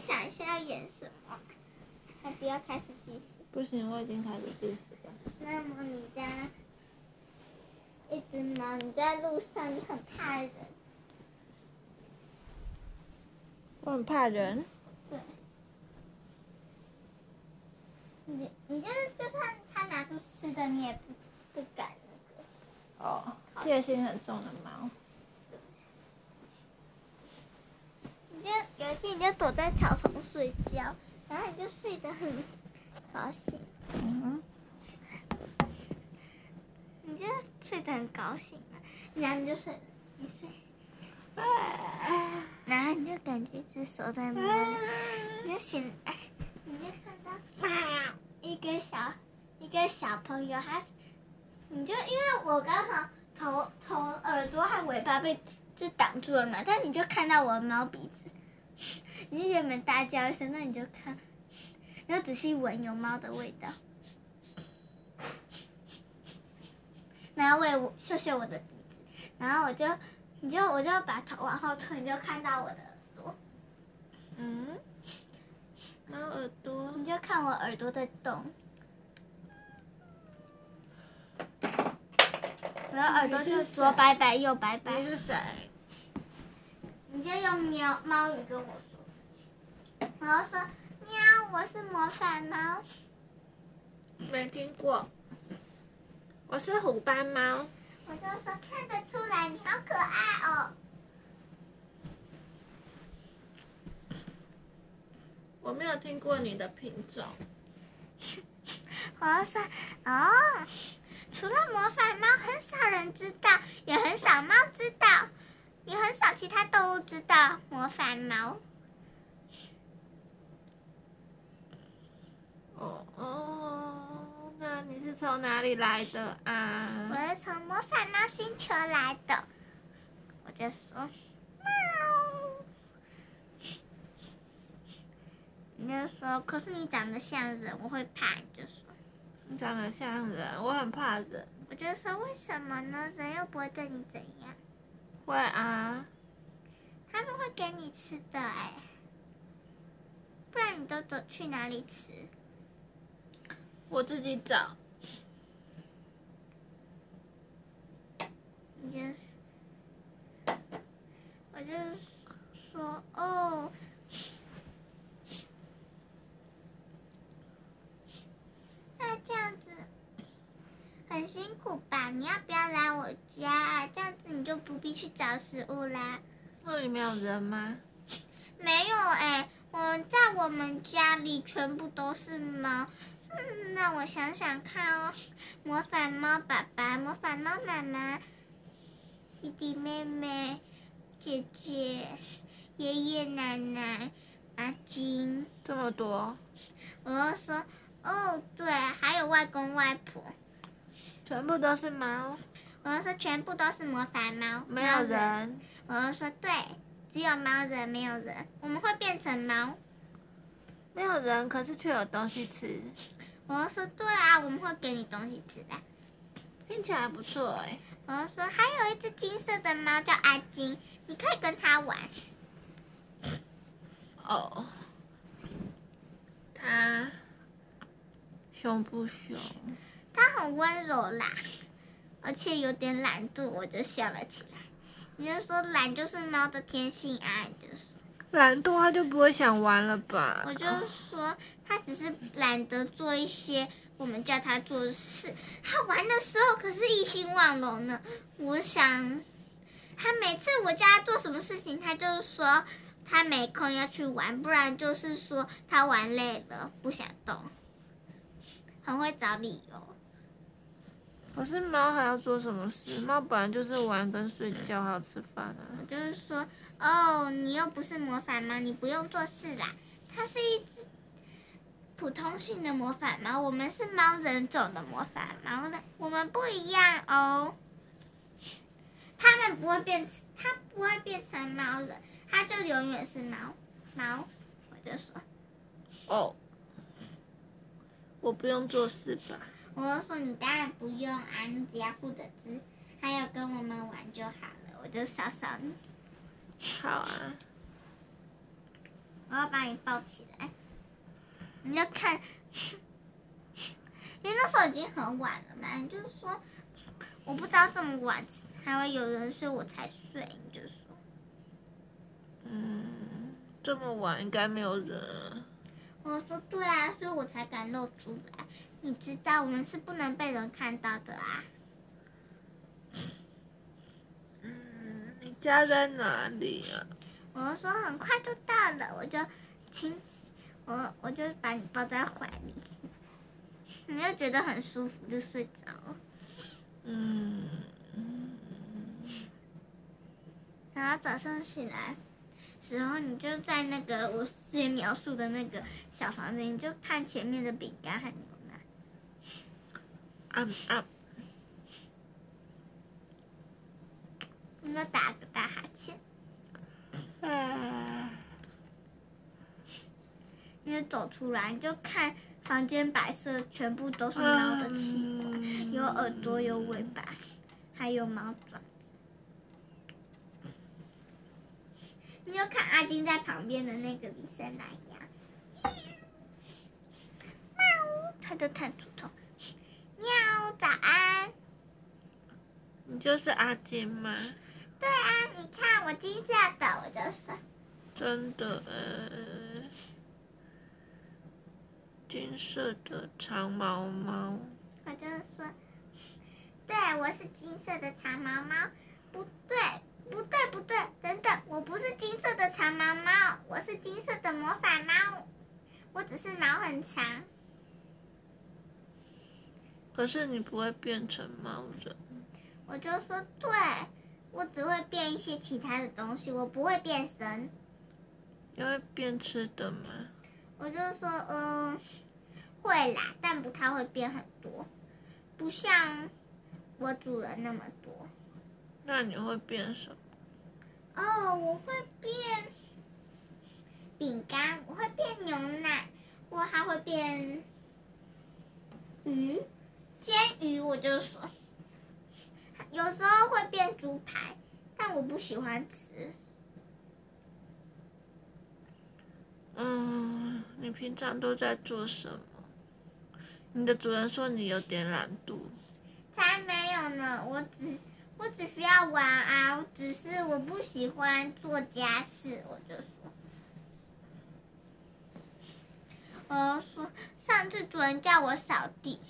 想一下要演什么，还不要开始计时。不行，我已经开始计时了。那么你家一只猫，你在路上，你很怕人。我很怕人。对。你你就是就算他拿出吃的，你也不不敢那个。哦，戒心很重的猫。你就有一天，你就躲在草丛睡觉，然后你就睡得很高兴。嗯哼。你就睡得很高兴嘛，然后你就睡，你睡，然后你就感觉一只手在摸，你就醒来，你就看到一个小一个小朋友，他，你就因为我刚好头头耳朵和尾巴被就挡住了嘛，但你就看到我的猫鼻子。你就原本大叫一声，那你就看，你就仔细闻有猫的味道，然后我也嗅嗅我的鼻子，然后我就，你就我就把头往后推，你就看到我的耳朵，嗯，猫耳朵，你就看我耳朵在动，我的耳朵就左摆摆右摆摆。你是谁？你就用喵猫语跟我说，然后说喵，我是魔法猫。没听过。我是虎斑猫。我就说看得出来你好可爱哦。我没有听过你的品种。我要说哦，除了魔法猫，很少人知道，也很少猫知道。也很少其他动物知道魔法猫。哦哦，那你是从哪里来的啊？我是从魔法猫星球来的。我就说，喵。你就说，可是你长得像人，我会怕。你就说，你长得像人，我很怕人。我就说，为什么呢？人又不会对你怎样。会啊，他们会给你吃的哎，不然你都走去哪里吃？我自己找。你就是，我就是说哦，那这样子。很辛苦吧？你要不要来我家啊？这样子你就不必去找食物啦。那里没有人吗？没有哎、欸，我在我们家里全部都是猫。嗯，那我想想看哦，魔法猫爸爸、魔法猫妈妈、弟弟妹妹、姐姐、爷爷奶奶、阿金，这么多。我就说哦，对，还有外公外婆。全部都是猫，我要说全部都是魔法猫，没有人。我要说对，只有猫人，没有人。我们会变成猫，没有人，可是却有东西吃。我是说对啊，我们会给你东西吃的，听起来不错哎。我是说还有一只金色的猫叫阿金，你可以跟它玩。哦，它凶不凶？它很温柔啦，而且有点懒惰，我就笑了起来。你就说懒就是猫的天性啊，就是懒惰，他就不会想玩了吧？我就说他只是懒得做一些我们叫他做的事。他玩的时候可是一心忘龙呢。我想，他每次我叫他做什么事情，他就是说他没空要去玩，不然就是说他玩累了不想动，很会找理由。可是猫还要做什么事？猫本来就是玩跟睡觉，还要吃饭啊。我就是说，哦，你又不是魔法猫，你不用做事啦。它是一只普通性的魔法猫，我们是猫人种的魔法猫呢，我们不一样哦。它们不会变，它不会变成猫人，它就永远是猫猫。我就说，哦，我不用做事吧？我就说你当然不用啊，你只要负责吃，还有跟我们玩就好了。我就扫扫你。好啊。我要把你抱起来，你就看，因为那时候已经很晚了嘛，你就说，我不知道这么晚还会有人睡，我才睡，你就说，嗯，这么晚应该没有人。我说对啊，所以我才敢露出来。你知道我们是不能被人看到的啊。嗯，你家在哪里啊？我说很快就到了，我就亲，我我就把你抱在怀里，你就觉得很舒服，就睡着了。嗯。然后早上醒来。然后你就在那个我之前描述的那个小房子，你就看前面的饼干和你就打个大哈欠。嗯！你就走出来，你就看房间摆设全部都是猫的器官，有耳朵，有尾巴，还有猫爪子。你就看阿金在旁边的那个李生来呀，喵，他就探出头，喵，早安。你就是阿金吗？对啊，你看我金色的，我就是。真的呃，金色的长毛猫。我就是说，对，我是金色的长毛猫，不对。不对不对，等等，我不是金色的长毛猫，我是金色的魔法猫，我只是毛很强。可是你不会变成猫人。我就说对，我只会变一些其他的东西，我不会变身。你会变吃的吗？我就说嗯，会啦，但不太会变很多，不像我主人那么多。那你会变什么？哦，我会变饼干，我会变牛奶，我还会变鱼，煎鱼。我就说，有时候会变猪排，但我不喜欢吃。嗯，你平常都在做什么？你的主人说你有点懒惰。才没有呢，我只。我只需要玩啊，只是我不喜欢做家事，我就说。我说上次主人叫我扫地，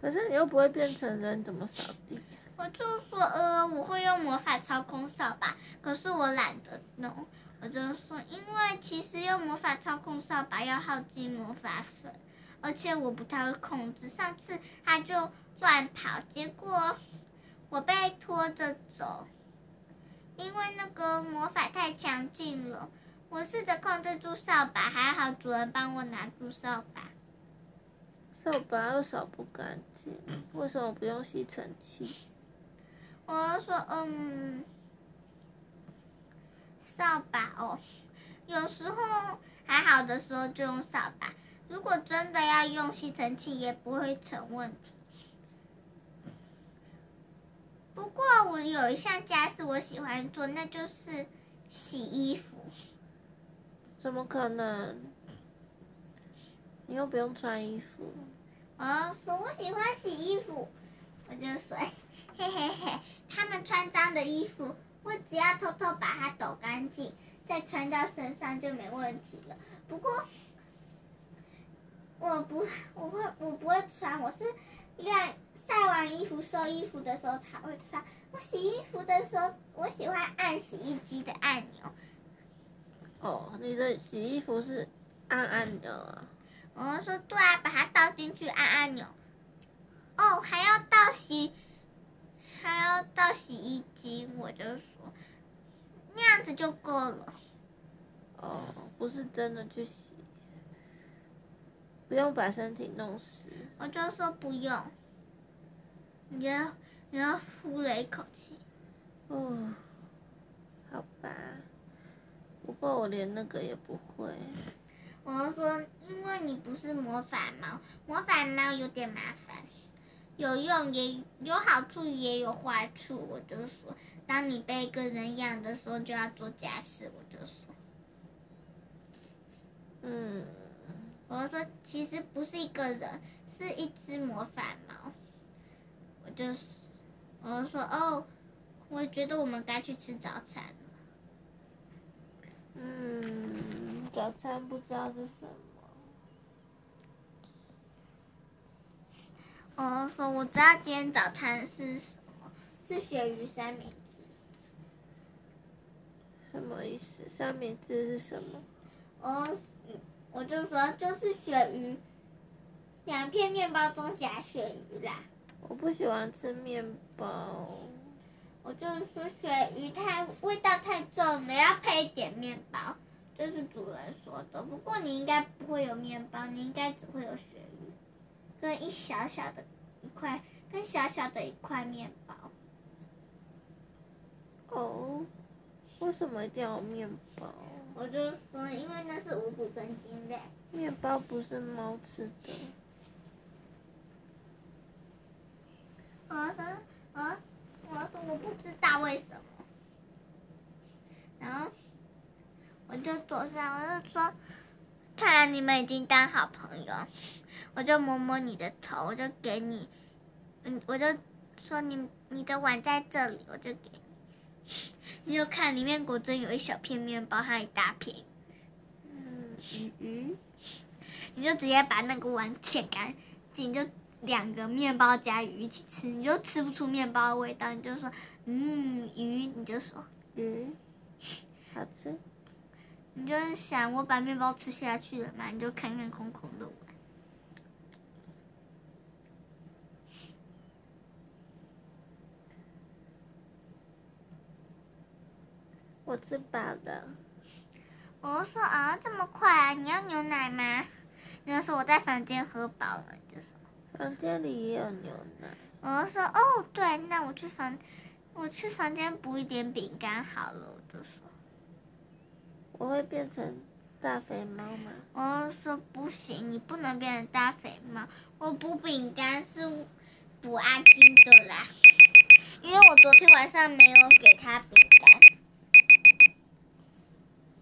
可是你又不会变成人，怎么扫地？我就说呃，我会用魔法操控扫把，可是我懒得弄。我就说，因为其实用魔法操控扫把要耗尽魔法粉，而且我不太会控制。上次他就乱跑，结果。我被拖着走，因为那个魔法太强劲了。我试着控制住扫把，还好主人帮我拿住扫把。扫把又扫不干净，为什么不用吸尘器？我说，嗯，扫把哦，有时候还好的时候就用扫把，如果真的要用吸尘器，也不会成问题。不过我有一项家事我喜欢做，那就是洗衣服。怎么可能？你又不用穿衣服。我说我喜欢洗衣服，我就说，嘿嘿嘿，他们穿脏的衣服，我只要偷偷把它抖干净，再穿到身上就没问题了。不过我不，我会，我不会穿，我是晾。晒完衣服、收衣服的时候才会穿。我洗衣服的时候，我喜欢按洗衣机的按钮。哦，你的洗衣服是按按钮啊？我说对啊，把它倒进去按按钮。哦，还要倒洗，还要倒洗衣机，我就说那样子就够了。哦，不是真的去洗，不用把身体弄湿。我就说不用。你要，你要呼了一口气。哦，好吧。不过我连那个也不会。我说，因为你不是魔法猫，魔法猫有点麻烦，有用也有好处，也有坏处。我就说，当你被一个人养的时候，就要做家事。我就说，嗯我说其实不是一个人，是一只魔法猫。我就我就说哦，我觉得我们该去吃早餐了。嗯，早餐不知道是什么。我说我知道今天早餐是什么，是鳕鱼三明治。什么意思？三明治是什么？我。我就说，就是鳕鱼，两片面包中夹鳕鱼啦。我不喜欢吃面包。我就说鳕鱼太味道太重了，要配一点面包。这是主人说的。不过你应该不会有面包，你应该只会有鳕鱼，跟一小小的一块，跟小小的一块面包。哦，为什么一定要有面包？我就说，因为那是五谷根茎类。面包不是猫吃的。我说，我我说我不知道为什么。然后我就坐下，我就说，看来你们已经当好朋友。我就摸摸你的头，我就给你，嗯，我就说你你的碗在这里，我就给你。你就看里面果真有一小片面包，还有一大片，嗯，鱼鱼，你就直接把那个碗舔干净，就两个面包加鱼一起吃，你就吃不出面包的味道，你就说，嗯，鱼，你就说鱼，好吃，你就是想我把面包吃下去了嘛，你就看看空空的碗。我吃饱了。我说啊，这么快啊？你要牛奶吗？你就说我在房间喝饱了，就说房间里也有牛奶。我就说哦，对，那我去房，我去房间补一点饼干好了。我就说，我会变成大肥猫吗？我说不行，你不能变成大肥猫。我补饼干是补阿金的啦，因为我昨天晚上没有给他饼干。